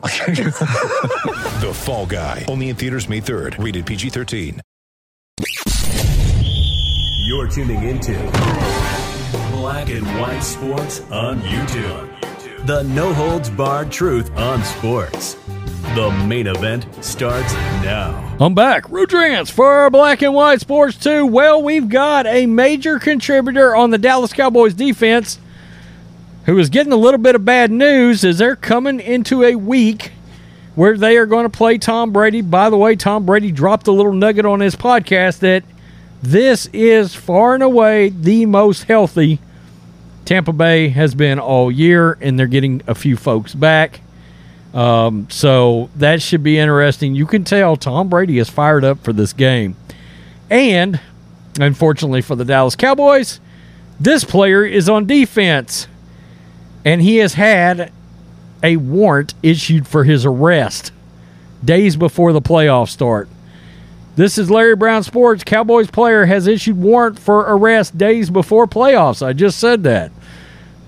The Fall Guy. Only in theaters May 3rd. Rated PG-13. You're tuning into Black and White Sports on YouTube. The no holds barred truth on sports. The main event starts now. I'm back. Rudrance for Black and White Sports 2. Well, we've got a major contributor on the Dallas Cowboys defense who is getting a little bit of bad news as they're coming into a week where they are going to play Tom Brady. By the way, Tom Brady dropped a little nugget on his podcast that this is far and away the most healthy Tampa Bay has been all year, and they're getting a few folks back. Um, so that should be interesting. You can tell Tom Brady is fired up for this game. And unfortunately for the Dallas Cowboys, this player is on defense, and he has had a warrant issued for his arrest days before the playoffs start. This is Larry Brown Sports. Cowboys player has issued warrant for arrest days before playoffs. I just said that.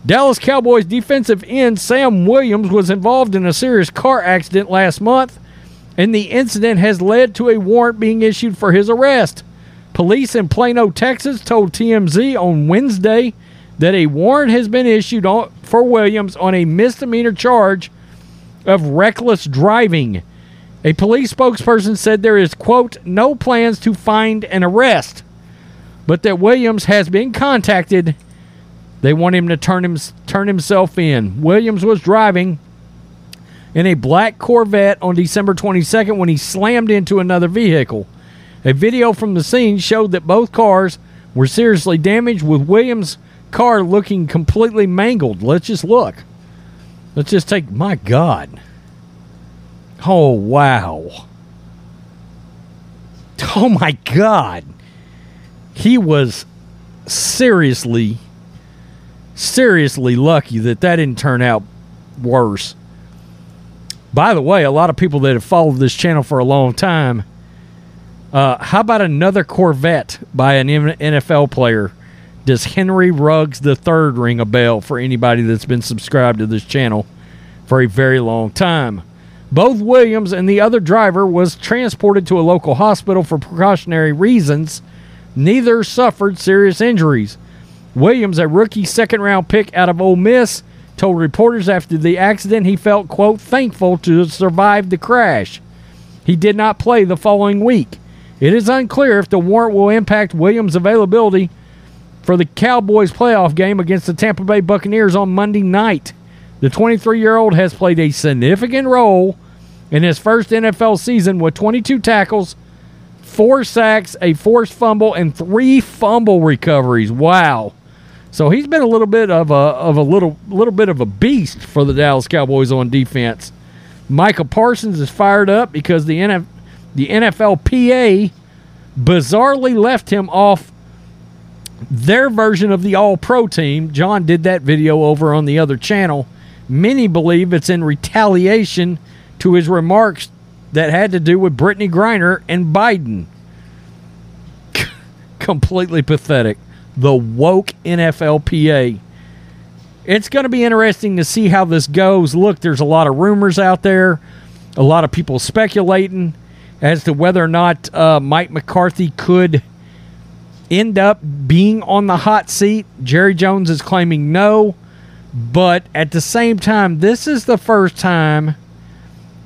Dallas Cowboys defensive end Sam Williams was involved in a serious car accident last month, and the incident has led to a warrant being issued for his arrest. Police in Plano, Texas told TMZ on Wednesday that a warrant has been issued on, for Williams on a misdemeanor charge of reckless driving. A police spokesperson said there is, quote, no plans to find an arrest, but that Williams has been contacted. They want him to turn, him, turn himself in. Williams was driving in a black Corvette on December 22nd when he slammed into another vehicle. A video from the scene showed that both cars were seriously damaged, with Williams' car looking completely mangled. Let's just look. Let's just take, my God. Oh, wow. Oh, my God. He was seriously, seriously lucky that that didn't turn out worse. By the way, a lot of people that have followed this channel for a long time, uh, how about another Corvette by an NFL player? Does Henry Ruggs III ring a bell for anybody that's been subscribed to this channel for a very long time? Both Williams and the other driver was transported to a local hospital for precautionary reasons. Neither suffered serious injuries. Williams, a rookie second round pick out of Ole Miss, told reporters after the accident he felt, quote, thankful to have survived the crash. He did not play the following week. It is unclear if the warrant will impact Williams' availability for the Cowboys playoff game against the Tampa Bay Buccaneers on Monday night. The 23 year old has played a significant role in his first NFL season with 22 tackles, four sacks, a forced fumble, and three fumble recoveries. Wow. So he's been a little bit of a of a little little bit of a beast for the Dallas Cowboys on defense. Micah Parsons is fired up because the NF, the NFLPA bizarrely left him off their version of the All Pro team. John did that video over on the other channel. Many believe it's in retaliation to his remarks that had to do with Brittney Griner and Biden. Completely pathetic. The woke NFLPA. It's going to be interesting to see how this goes. Look, there's a lot of rumors out there, a lot of people speculating as to whether or not uh, Mike McCarthy could end up being on the hot seat. Jerry Jones is claiming no. But at the same time, this is the first time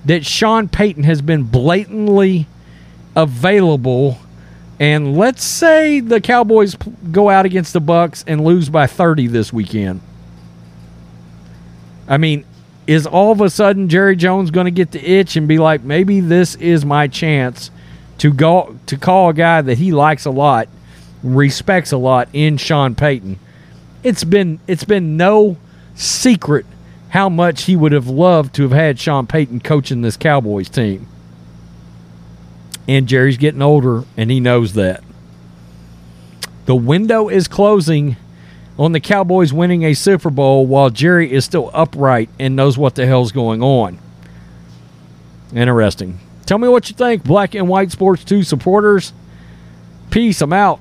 that Sean Payton has been blatantly available. And let's say the Cowboys go out against the Bucs and lose by 30 this weekend. I mean, is all of a sudden Jerry Jones going to get the itch and be like, maybe this is my chance to go to call a guy that he likes a lot, respects a lot in Sean Payton. It's been it's been no secret how much he would have loved to have had Sean Payton coaching this Cowboys team. And Jerry's getting older, and he knows that. The window is closing on the Cowboys winning a Super Bowl while Jerry is still upright and knows what the hell's going on. Interesting. Tell me what you think, Black and White Sports 2 supporters. Peace. I'm out.